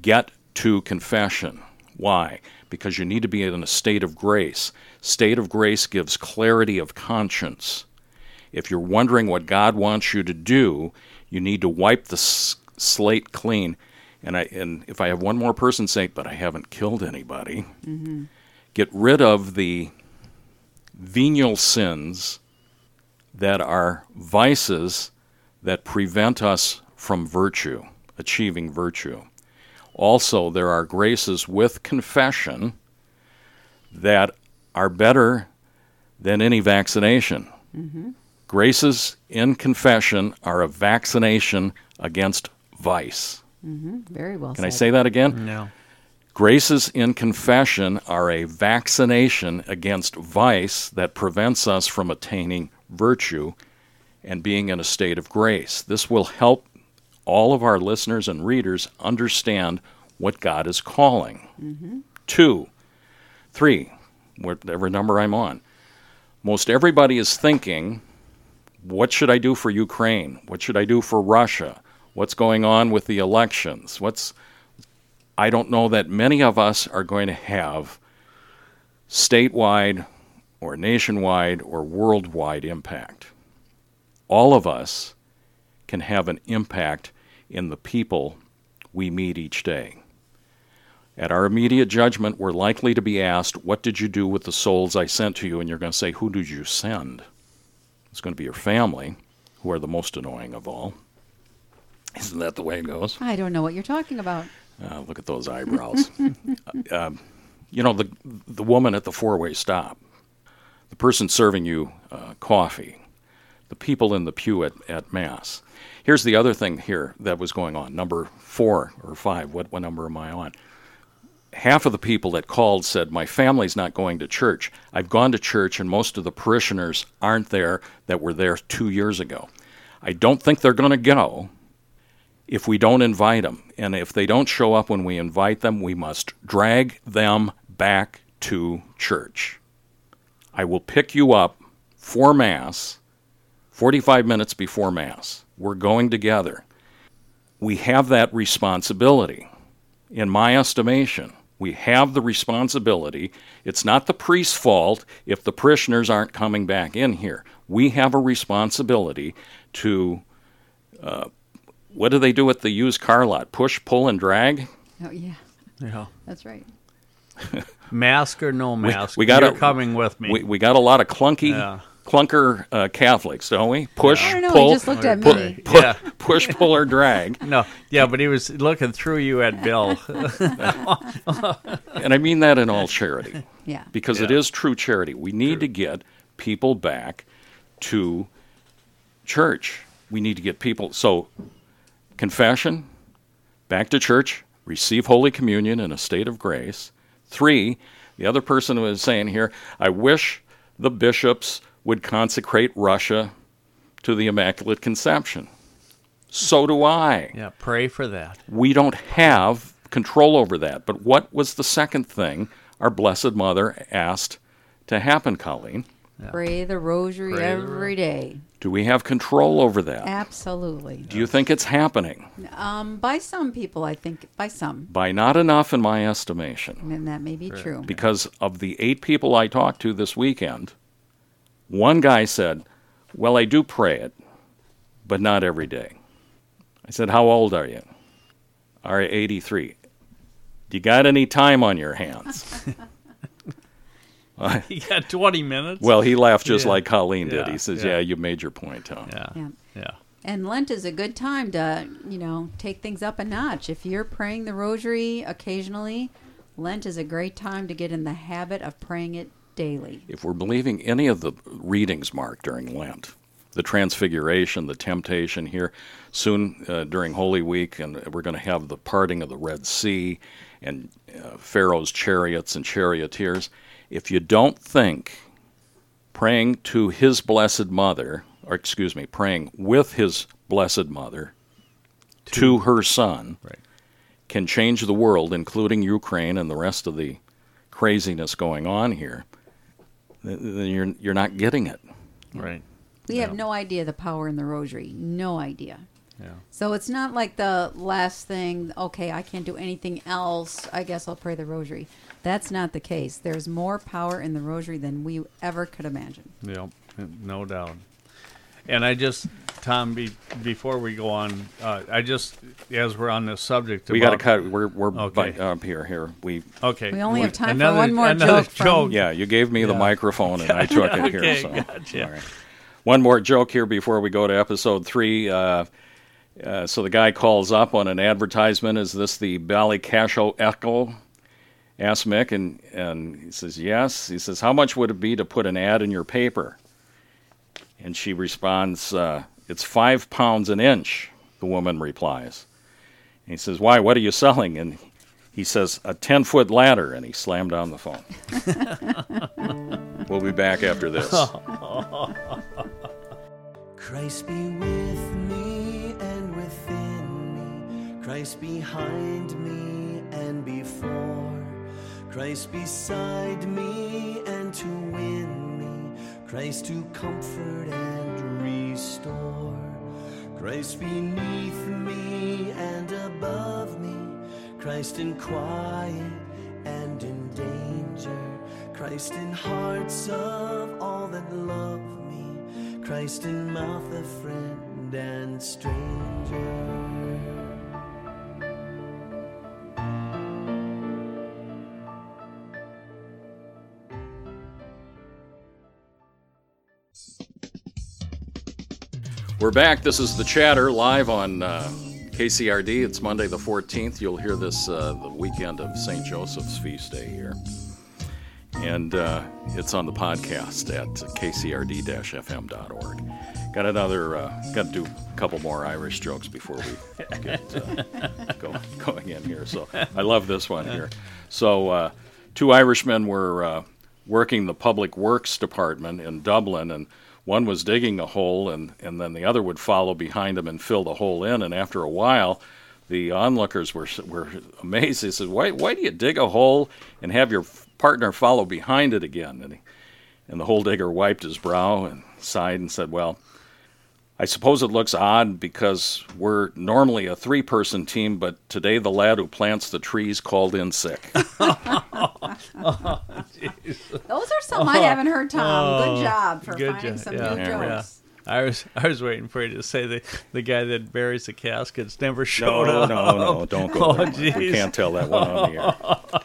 Get to confession. Why? Because you need to be in a state of grace. State of grace gives clarity of conscience. If you're wondering what God wants you to do, you need to wipe the s- slate clean. And I and if I have one more person say, "But I haven't killed anybody," mm-hmm. get rid of the venial sins that are vices that prevent us from virtue, achieving virtue. Also, there are graces with confession that are better than any vaccination. Mm-hmm. Graces in confession are a vaccination against vice. Mm-hmm. Very well Can said. I say that again? No. Graces in confession are a vaccination against vice that prevents us from attaining virtue and being in a state of grace. This will help all of our listeners and readers understand what God is calling. Two, three, whatever number I'm on. Most everybody is thinking, what should I do for Ukraine? What should I do for Russia? What's going on with the elections? What's I don't know that many of us are going to have statewide or nationwide or worldwide impact. All of us can have an impact in the people we meet each day. At our immediate judgment, we're likely to be asked, What did you do with the souls I sent to you? And you're going to say, Who did you send? It's going to be your family, who are the most annoying of all. Isn't that the way it goes? I don't know what you're talking about. Uh, look at those eyebrows. Uh, um, you know, the, the woman at the four way stop, the person serving you uh, coffee, the people in the pew at, at Mass. Here's the other thing here that was going on number four or five. What, what number am I on? Half of the people that called said, My family's not going to church. I've gone to church, and most of the parishioners aren't there that were there two years ago. I don't think they're going to go if we don't invite them. And if they don't show up when we invite them, we must drag them back to church. I will pick you up for Mass 45 minutes before Mass. We're going together. We have that responsibility. In my estimation, we have the responsibility. It's not the priest's fault if the parishioners aren't coming back in here. We have a responsibility to uh, what do they do at the used car lot? Push, pull, and drag? Oh yeah, Yeah. that's right. Mask or no mask, we gotta- you're coming with me. We, we got a lot of clunky, Yeah. Clunker uh, Catholics, don't we? Push, I don't know. pull, he just looked at pu- me. pu- Yeah. push, pull, or drag. no, yeah, but he was looking through you at Bill. And I mean that in all charity, Yeah. because it Yeah. is true charity. We need to get people back to church. We need to get people. So, confession, back to church, receive Holy Communion in a state of grace. Three, the other person was saying here, I wish the bishops would consecrate Russia to the Immaculate Conception. So do I. yeah, pray for that. We don't have control over that. But what was the second thing our Blessed Mother asked to happen, Colleen? Pray the rosary Pray the every day. Do we have control over that? Absolutely. Do you think it's happening? Um, by some people, I think by some, By not enough, in my estimation. and that may be true. Because of the eight people I talked to this weekend, one guy said, Well, I do pray it, but not every day. I said, How old are you? Are 83. Do you got any time on your hands? You got 20 minutes. well, he laughed just Yeah. like Colleen did. Yeah, He says, yeah. Yeah, you made your point, Tom. yeah, Yeah. yeah. And Lent is a good time to, you know, take things up a notch. If you're praying the rosary occasionally, Lent is a great time to get in the habit of praying it daily. If we're believing any of the readings, Mark, during Lent, the Transfiguration, the temptation here. Soon uh, during Holy Week, and we're going to have the parting of the Red Sea and uh, Pharaoh's chariots and charioteers. If you don't think praying to his blessed mother, or excuse me, praying with his blessed mother to, her son, Right. can change the world, including Ukraine and the rest of the craziness going on here, th- then you're you're not getting it. Right. We have no idea the power in the rosary. No idea. Yeah. So it's not like the last thing, okay, I can't do anything else. I guess I'll pray the rosary. That's not the case. There's more power in the rosary than we ever could imagine. Yep, no doubt. And I just, Tom, be, before we go on, uh, I just, as we're on this subject, We got to about- cut. We're we're Okay. bu- up here. Here we. Okay, We only have time for another- one more another joke from- Yeah, you gave me the microphone and I took it here. Okay, So. gotcha. all right. One more joke here before we go to episode three. Uh, uh, so the guy calls up on an advertisement. Is this the Bally Ballycasho Echo? Asks Mick, and, and he says, Yes. He says, How much would it be to put an ad in your paper? And she responds, uh, It's five pounds an inch, the woman replies. And he says, Why? What are you selling? And he says, A 10 foot ladder. And he slammed down the phone. we'll be back after this. Christ be with me and within me, Christ behind me and before, Christ beside me and to win Christ to comfort and restore, Christ beneath me and above me, Christ in quiet and in danger, Christ in hearts of all that love me. Christ in mouth of friend and stranger. We're back. This is the chatter live on uh, KCRD. It's Monday the 14th. You'll hear this uh, the weekend of St. Joseph's feast day here. And uh, it's on the podcast at kcrd-fm.org. Got another, uh, got to do a couple more Irish jokes before we get uh, go, going in here. So I love this one here. So uh, two Irishmen were uh, working the public works department in Dublin, and one was digging a hole, and, and then the other would follow behind him and fill the hole in. And after a while, the onlookers were were amazed. They said, "Why why do you dig a hole and have your partner follow behind it again?" And he, and the hole digger wiped his brow and sighed and said, "Well." I suppose it looks odd because we're normally a three person team, but today the lad who plants the trees called in sick. Oh, Those are some I haven't heard, Tom. Good oh, job for Oh, good finding job. some Yeah. new Yeah. jokes. I was I was waiting for you to say the the guy that buries the caskets never showed No, up. no, no, no, don't go Oh, there. We can't tell that one on the air.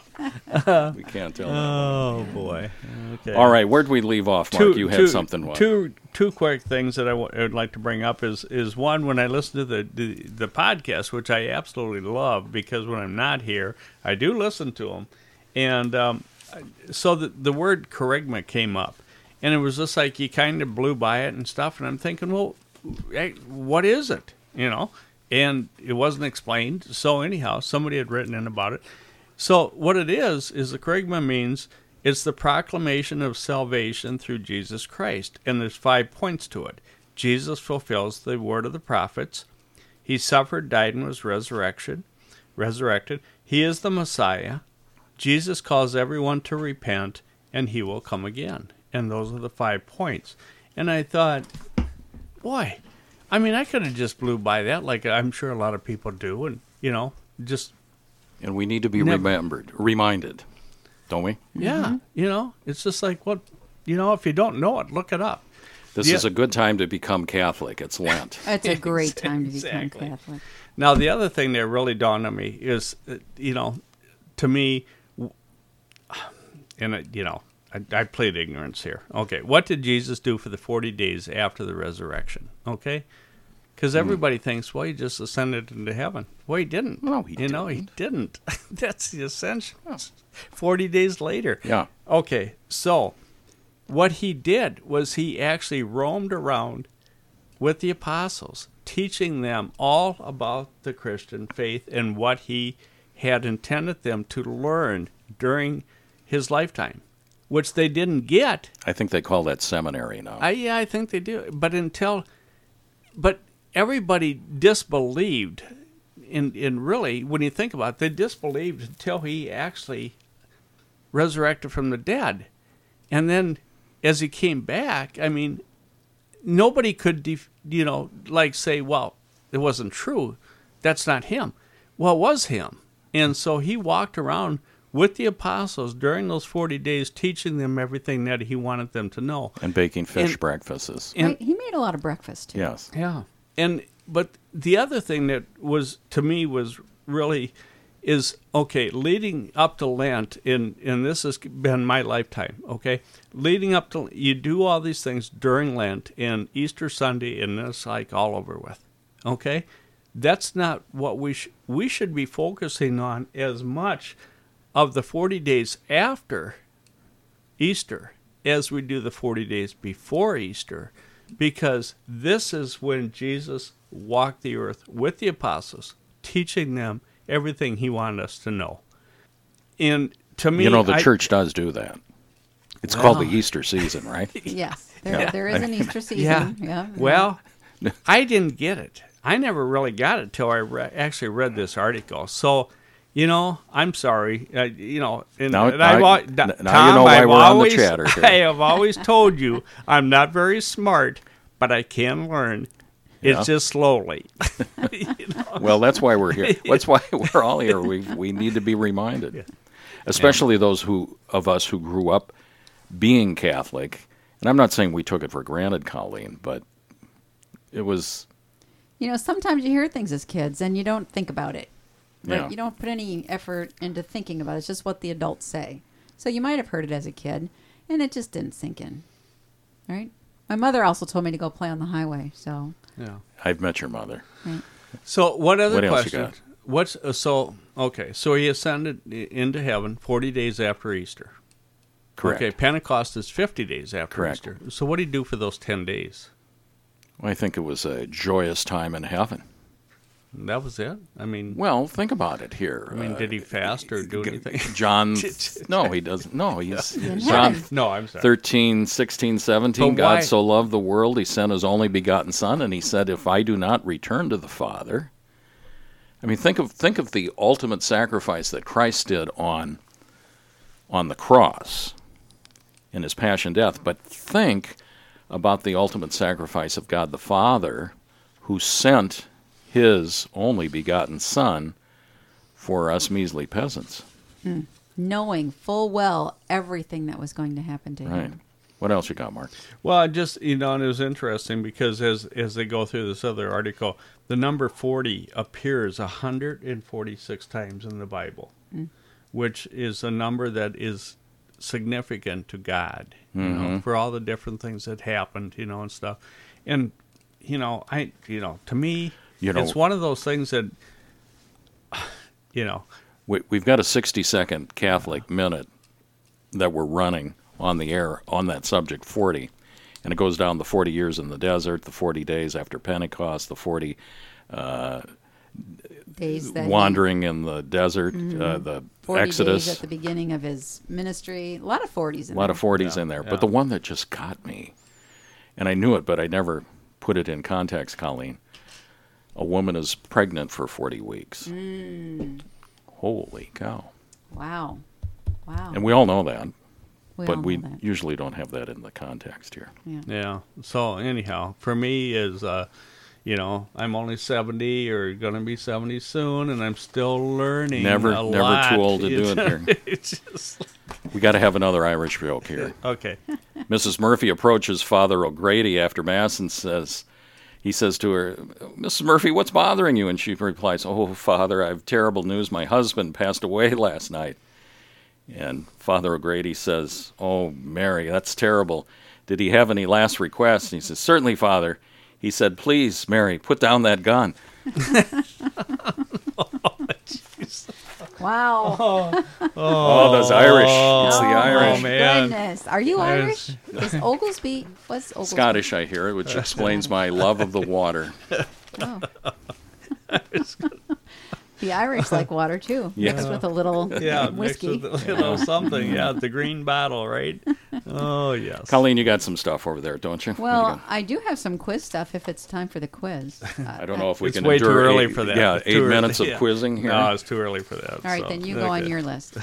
we can't tell that. Oh boy. Okay. All right, where'd we leave off, Mark? you had two- something. What? Two two quick things that I would like to bring up is is one when I listen to the, the the podcast, which I absolutely love because when I'm not here, I do listen to them, and um, so the the word kerygma came up, and it was just like you kind of blew by it and stuff, and I'm thinking, well, hey, what is it? You know, and it wasn't explained. So anyhow, somebody had written in about it. So what it is is the kerygma means it's the proclamation of salvation through Jesus Christ, and there's five points to it. Jesus fulfills the word of the prophets. He suffered, died, and was resurrection, resurrected. He is the Messiah. Jesus calls everyone to repent, and he will come again. And those are the five points. And I thought, boy, I mean, I could have just blew by that, like I'm sure a lot of people do, and you know, just and we need to be Never- remembered, reminded, don't we? Yeah, you know, it's just like what, you know, if you don't know it, look it up. This Yeah. is a good time to become Catholic. It's Lent. It's a great time to become Exactly. Catholic. Now, the other thing that really dawned on me is, uh, you know, to me, and uh, you know, I, I played ignorance here. Okay, what did Jesus do for the forty days after the resurrection? Okay, because mm. everybody thinks, well, he just ascended into heaven. Well, he didn't. No, he you know, he didn't. That's the essentials. Forty days later. Yeah. Okay, so what he did was he actually roamed around with the apostles, teaching them all about the Christian faith and what he had intended them to learn during his lifetime, which they didn't get. I think they call that seminary now. I yeah, I think they do. But until, but everybody disbelieved. In in really, when you think about it, they disbelieved until he actually resurrected from the dead, and then as he came back, I mean, nobody could, def- you know, like say, well, it wasn't true. That's not him. Well, it was him, and so he walked around with the apostles during those forty days, teaching them everything that he wanted them to know. and baking fish And- breakfasts. And he made a lot of breakfast too. yes. yeah. And but the other thing that was to me was really is okay, leading up to Lent and and this has been my lifetime, okay? Leading up to you do all these things during Lent and Easter Sunday and it's like all over with. Okay? That's not what we sh- we should be focusing on as much of the 40 days after Easter as we do the 40 days before Easter because this is when Jesus walked the earth with the apostles, teaching them everything he wanted us to know. And to me, you know, the I- church does do that. It's called the Easter season, right? Yes, there, Yeah. there is an Easter season. Yeah. Yeah. Well, I didn't get it. I never really got it till I re- actually read this article. So, you know, I'm sorry. Uh, you know, and, Now- and now- I've al- n- Tom, now you know why I've we're on the always, chatter here. I have always told you I'm not very smart, but I can learn. It's Yeah. just slowly. Well, that's why we're here. That's why we're all here. We we need to be reminded, especially those who of us who grew up being Catholic. And I'm not saying we took it for granted, Colleen, but it was You know, sometimes you hear things as kids and you don't think about it. Right? Yeah. You don't put any effort into thinking about it. It's just what the adults say. So you might have heard it as a kid and it just didn't sink in. Right? My mother also told me to go play on the highway. So, yeah. I've met your mother. right. So what other What else you question? got? What's uh, so okay? So he ascended into heaven forty days after Easter. Correct. Okay, Pentecost is fifty days after Correct. Easter. So what did he do for those ten days? Well, I think it was a joyous time in heaven. That was it. I mean, Well, think about it here. I mean, Uh, did he fast or do anything? John, no, he doesn't. No, he's John no, I'm sorry. 13, 16, 17. But God so loved the world, he sent his only begotten Son, and he said, If I do not return to the Father. I mean, think of think of the ultimate sacrifice that Christ did on on the cross in his passion death, but think about the ultimate sacrifice of God the Father, who sent his only begotten Son for us measly peasants. Hmm. knowing full well everything that was going to happen to Right. him. What else you got, Mark? Well, I just you know, and it was interesting because as as they go through this other article, the number forty appears hundred and forty six times in the Bible, hmm. which is a number that is significant to God. You know, mm-hmm. for all the different things that happened, you know, and stuff. And you know, I you know, to me, You know- it's one of those things that you know, We, we've got a 60 second Catholic minute that we're running on the air on that subject 40. And it goes down the 40 years in the desert, the 40 days after Pentecost, the 40 Days that he- wandering in the desert, uh, the 40 Exodus. days at the beginning of his ministry. A lot of 40s in a lot there. of 40s Yeah, in there. yeah. But the one that just got me, and I knew it, but I never put it in context, Colleen. A woman is pregnant for 40 weeks. Mm. Holy cow. Wow. Wow. And we all know that, We but we that. usually don't have that in the context here. Yeah. Yeah. So anyhow, for me is uh you know, I'm only 70 or going to be 70 soon and I'm still learning Never- a never lot. too old to do it here. It's just We got to have another Irish joke here. okay. Mrs. Murphy approaches Father O'Grady after Mass and says, he says to her, Mrs. Murphy, what's bothering you? And she replies, Oh, Father, I have terrible news. My husband passed away last night. And Father O'Grady says, Oh, Mary, that's terrible. Did he have any last requests? And he says, Certainly, Father. He said, Please, Mary, put down that gun. Wow. Oh, oh, oh those Irish. It's the oh, Irish. my man. goodness. Are you Yes. Irish? Is Oglesby? What's Oglesby? Scottish, I hear, it, which explains my love of the water. Oh. the Irish like water too. Yeah. Mixed with a little Yeah, whiskey. mixed with a little something. Yeah, the green bottle, right? Oh yes. Colleen, you got some stuff over there, don't you? What do you Well. I do have some quiz stuff if it's time for the quiz. Uh, I don't know if we it's can way too early eight, for that. Yeah, It's eight too early, minutes of yeah. quizzing here. No, it's too early for that. All right, so, then you go on your list.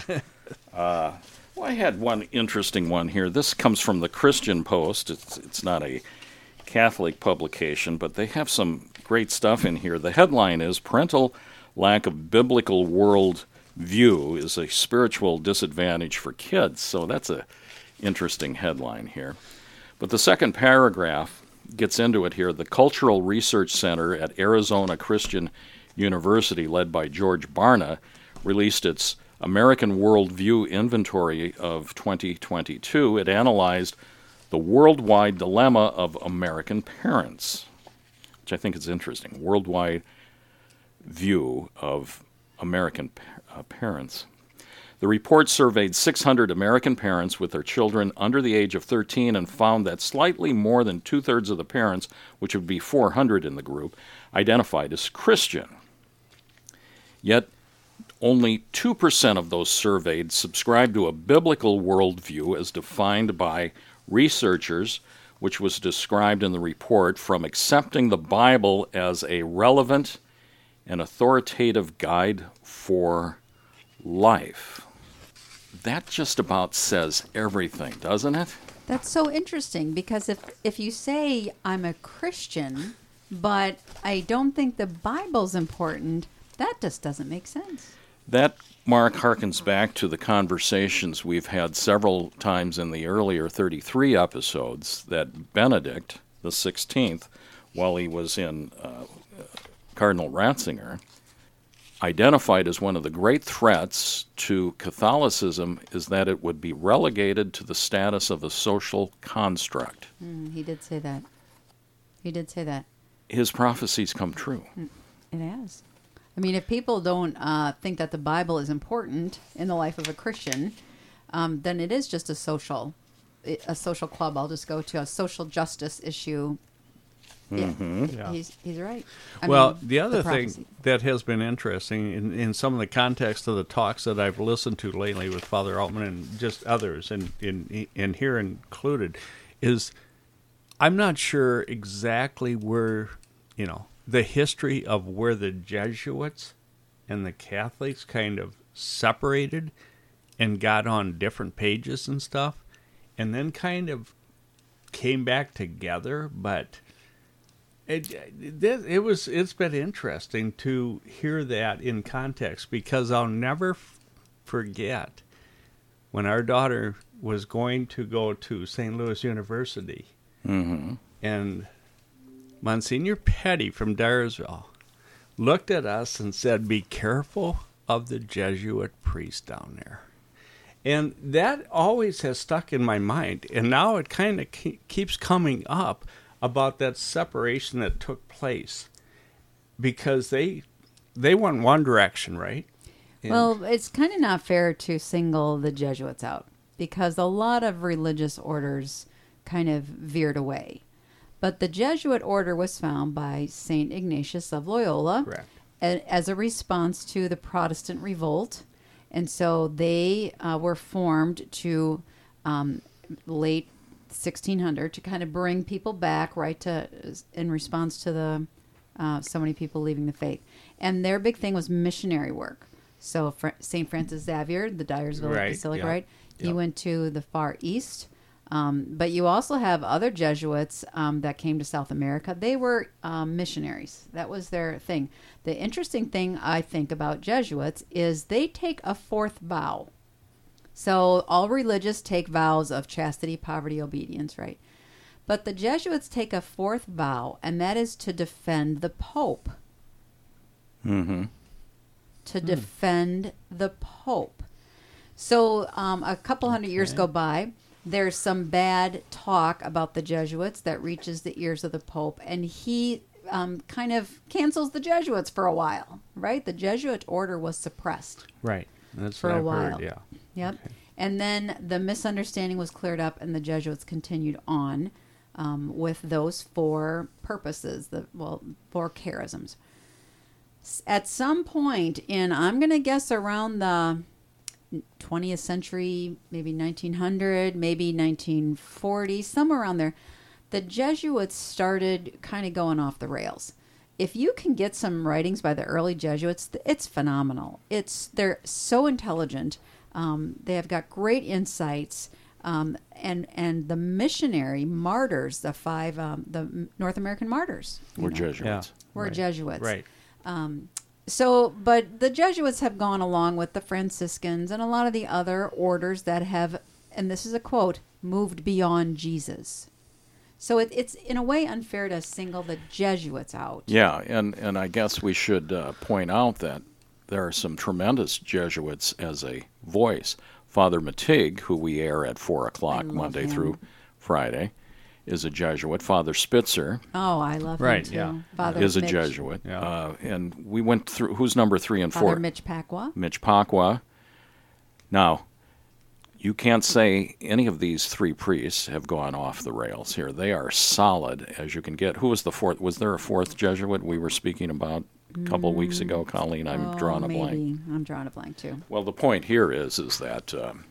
Well, I had one interesting one here. This comes from the Christian Post. It's it's not a Catholic publication, but they have some great stuff in here. The headline is Parental Lack of Biblical World View is a Spiritual Disadvantage for Kids. So that's a interesting headline here. But the second paragraph gets into it here. The Cultural Research Center at Arizona Christian University, led by George Barna, released its American Worldview Inventory of 2022. It analyzed the worldwide dilemma of American parents, which I think is interesting. Worldwide view of American uh, parents. The report surveyed 600 American parents with their children under the age of 13 and found that slightly more than two thirds of the parents, which would be 400 in the group, identified as Christian. Yet, only 2% of those surveyed subscribed to a biblical worldview as defined by researchers, which was described in the report from accepting the Bible as a relevant and authoritative guide for life. That just about says everything, doesn't it? That's so interesting because if if you say I'm a Christian, but I don't think the Bible's important, that just doesn't make sense. That, Mark, harkens back to the conversations we've had several times in the earlier 33 episodes that Benedict, the 16th, while he was in uh, Cardinal Ratzinger, identified as one of the great threats to Catholicism is that it would be relegated to the status of a social construct. Mm, he did say that. He did say that. His prophecies come true. It has. I mean, if people don't uh, think that the Bible is important in the life of a Christian, um, then it is just a social, a social club. I'll just go to a social justice issue. Yeah, mm-hmm. Yeah. he's he's right. I well, mean, the other prophecy. thing that has been interesting in, in some of the context of the talks that I've listened to lately with Father Altman and just others, and in, in here included, is I'm not sure exactly where, you know, the history of where the Jesuits and the Catholics kind of separated and got on different pages and stuff, and then kind of came back together, but it, it, it was it's been interesting to hear that in context because I'll never f- forget when our daughter was going to go to St. Louis University hmm and Monsignor Petty from Dyersville looked at us and said, Be careful of the Jesuit priest down there. And that always has stuck in my mind. And now it kind of ke- keeps coming up about that separation that took place because they they went one direction, right? And- Well, it's kind of not fair to single the Jesuits out because a lot of religious orders kind of veered away. But the Jesuit order was found by St. Ignatius of Loyola Correct. a- as a response to the Protestant revolt. And so they uh, were formed to um, late 1600 to kind of bring people back right to in response to the uh, so many people leaving the faith. And their big thing was missionary work. So St. Francis Xavier, the Dyersville Right, Basilica, yeah, right? He yeah. went to the Far East. Um, but you also have other Jesuits um, that came to South America. They were um, missionaries. That was their thing. The interesting thing I think about Jesuits is they take a fourth vow. So all religious take vows of chastity, poverty, obedience, right? But the Jesuits take a fourth vow, and that is to defend the Pope. hmm To defend the Pope. So um, a couple hundred years go by. There's some bad talk about the Jesuits that reaches the ears of the Pope, and he um, kind of cancels the Jesuits for a while, right? The Jesuit order was suppressed. Right. That's For a I've while. heard. Yeah. Yep. And then the misunderstanding was cleared up, and the Jesuits continued on um, with those four purposes, the well, four charisms. At some point in, I'm going to guess around the 20th century, maybe 1900, maybe 1940, somewhere around there, the Jesuits started kind of going off the rails. If you can get some writings by the early Jesuits, it's phenomenal. It's they're so intelligent. Um, they have got great insights, um, and and the missionary martyrs, the five, um, the North American martyrs, you We're know, Jesuits. Yeah. were Right. Jesuits. Right. So, but the Jesuits have gone along with the Franciscans and a lot of the other orders that have, and this is a quote, moved beyond Jesus. So it, it's in a way unfair to single the Jesuits out. Yeah, and, and I guess we should uh, point out that there are some tremendous Jesuits as a voice. Father Matig, who we air at 4 o'clock Monday him. through Friday, is a Jesuit. Father Spitzer Oh, I love Right, him too. yeah. Father is a Jesuit. Yeah. Uh, and we went through, who's number three and Father four? Mitch Pacwa. Mitch Pacwa. Now, you can't say any of these three priests have gone off the rails here. They are solid as you can get. Who was the fourth? Was there a fourth Jesuit we were speaking about a couple of weeks ago, Colleen? I'm oh, drawing a maybe. blank. I'm drawing a blank too. Well, the point here is is that um,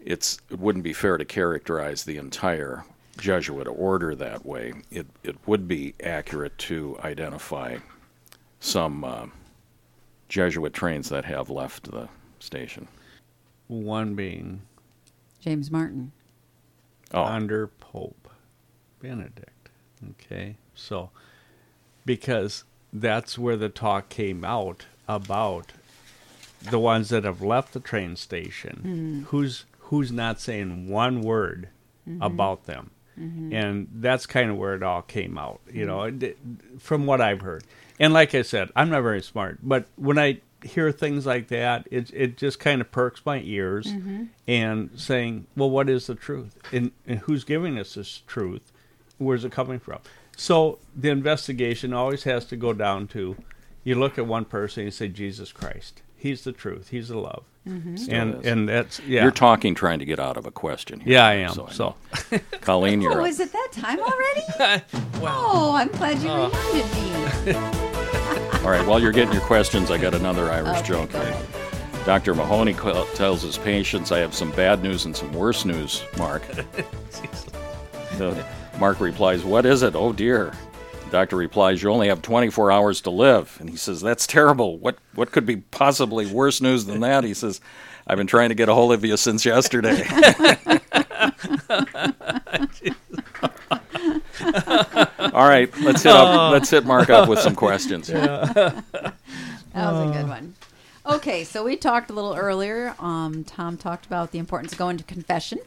it's it wouldn't be fair to characterize the entire Jesuit order that way. It it would be accurate to identify some uh, Jesuit trains that have left the station. One being James Martin. Oh, under Pope Benedict. Okay, so because that's where the talk came out about the ones that have left the train station. Mm-hmm. Who's who's not saying one word mm-hmm. about them, mm-hmm. and that's kind of where it all came out. You know, from what I've heard. And like I said, I'm not very smart, but when I hear things like that, it it just kind of perks my ears, and saying, well, what is the truth, and, and who's giving us this truth? Where's it coming from? So the investigation always has to go down to, you look at one person and you say Jesus Christ. He's the truth. He's the love. Still And is. and that's yeah. You're talking trying to get out of a question. Here, yeah, I am. I So, know. Colleen, you're Oh, up. is it that time already? Oh, I'm glad you Uh. reminded me. All right, while you're getting your questions, I got another Irish Okay, joke go here. Dr. Mahoney qu- tells his patients, I have some bad news and some worse news, Mark. The- Mark replies, What is it? Oh dear. Doctor replies, You only have 24 hours to live. And he says, That's terrible. What, what could be possibly worse news than that? He says, I've been trying to get a hold of you since yesterday. All right, let's hit up, let's hit Mark up with some questions. That was a good one. Okay, so we talked a little earlier. Um, Tom talked about the importance of going to confession,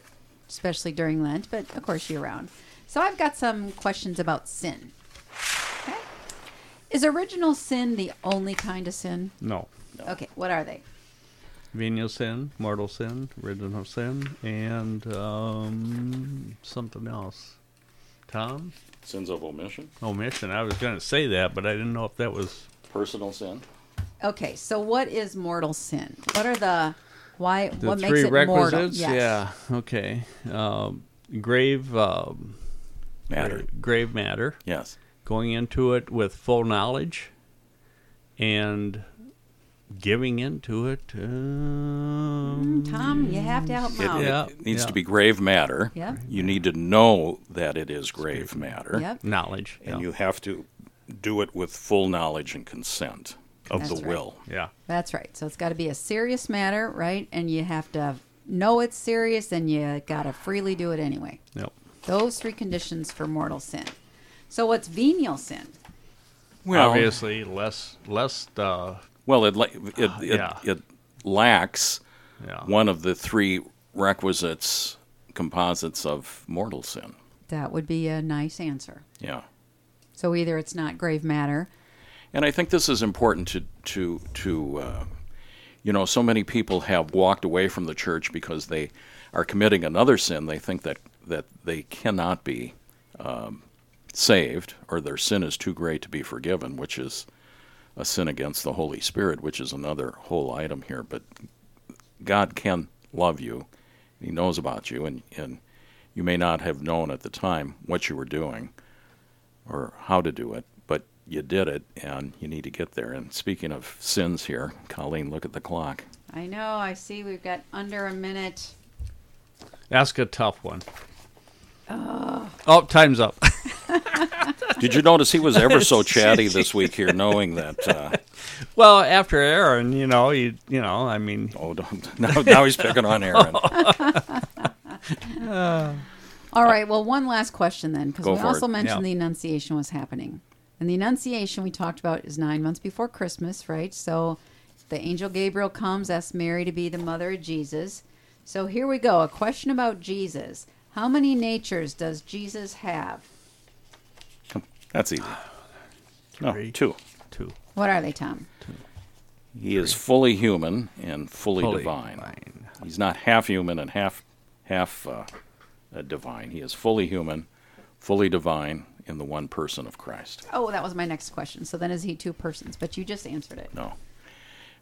especially during Lent, but of course year round. So I've got some questions about sin. Okay. Is original sin the only kind of sin? no. Okay, what are they? Venial sin, mortal sin, original sin, and um, something else. Tom? Sins of omission, Omission. I was going to say that, but I didn't know if that was. personal sin. Okay, so what is mortal sin? What are the why? The what makes it mortal? Yes. Yeah. Okay. Um, grave, um, Matter. grave matter. Yes. Going into it with full knowledge, and giving into it. Um, Tom, you have to help It, out. it Yeah, needs yeah. to be grave matter. Yep. You need to know that it is grave matter. Yep. knowledge. And yeah. you have to do it with full knowledge and consent of That's the right. will. yeah. That's right. So it's got to be a serious matter, right? And you have to know it's serious, and you got to freely do it anyway. Yep. Those three conditions for mortal sin. So what's venial sin? Well, Obviously, less less. Uh, well, it la- it it, Yeah. it lacks yeah. one of the three requisites composites of mortal sin. That would be a nice answer. Yeah. So either it's not grave matter. And I think this is important to to to uh, you know so many people have walked away from the church because they are committing another sin. They think that that they cannot be um, saved or their sin is too great to be forgiven, which is a sin against the Holy Spirit, which is another whole item here. But God can love you. He knows about you, and, and you may not have known at the time what you were doing or how to do it, but you did it, and you need to get there. And speaking of sins here, Colleen, look at the clock. I know. I see. We've got under a minute. Ask a tough one. Oh, time's up. Did you notice he was ever so chatty this week here, knowing that? Uh, well, after Aaron, you know, you you know, I mean, oh, don't, now, now he's picking on Aaron. All right. Well, one last question then, because we also it. mentioned Yeah. the Annunciation was happening, and the Annunciation we talked about is nine months before Christmas, right? So, the angel Gabriel comes, asks Mary to be the mother of Jesus. So here we go. A question about Jesus. How many natures does Jesus have? That's easy. No, Three. two. two. What are they, Tom? He is fully human and fully, Fully divine. divine. He's not half human and half half uh, uh, divine. He is fully human, fully divine in the one person of Christ. Oh, that was my next question. So then is he two persons? But you just answered it. No,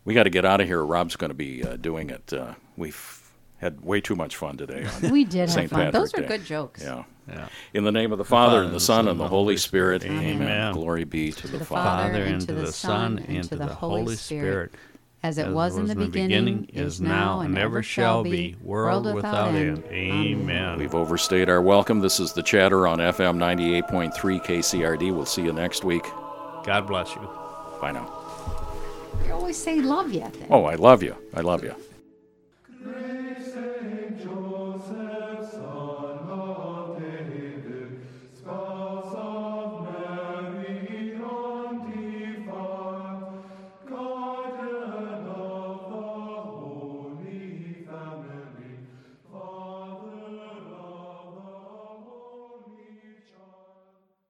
we got to get out of here. Rob's going to be uh, doing it. Uh, we've had way too much fun today. On We did have St. fun. Those Patrick are Day. good jokes. Yeah. Yeah. In the name of the Father, and the Son, and the Holy Spirit. Amen. Glory be to the, the Father. Father, Father, and and to to the the Son, Son, and to the Holy Spirit, As it as was in the beginning, beginning, is now, and ever shall be, world without end. Amen. We've overstayed our welcome. This is the chatter on FM 98.3 KCRD. We'll see you next week. God bless you. Bye now. You always say love you. Then. Oh, I love you. I love you.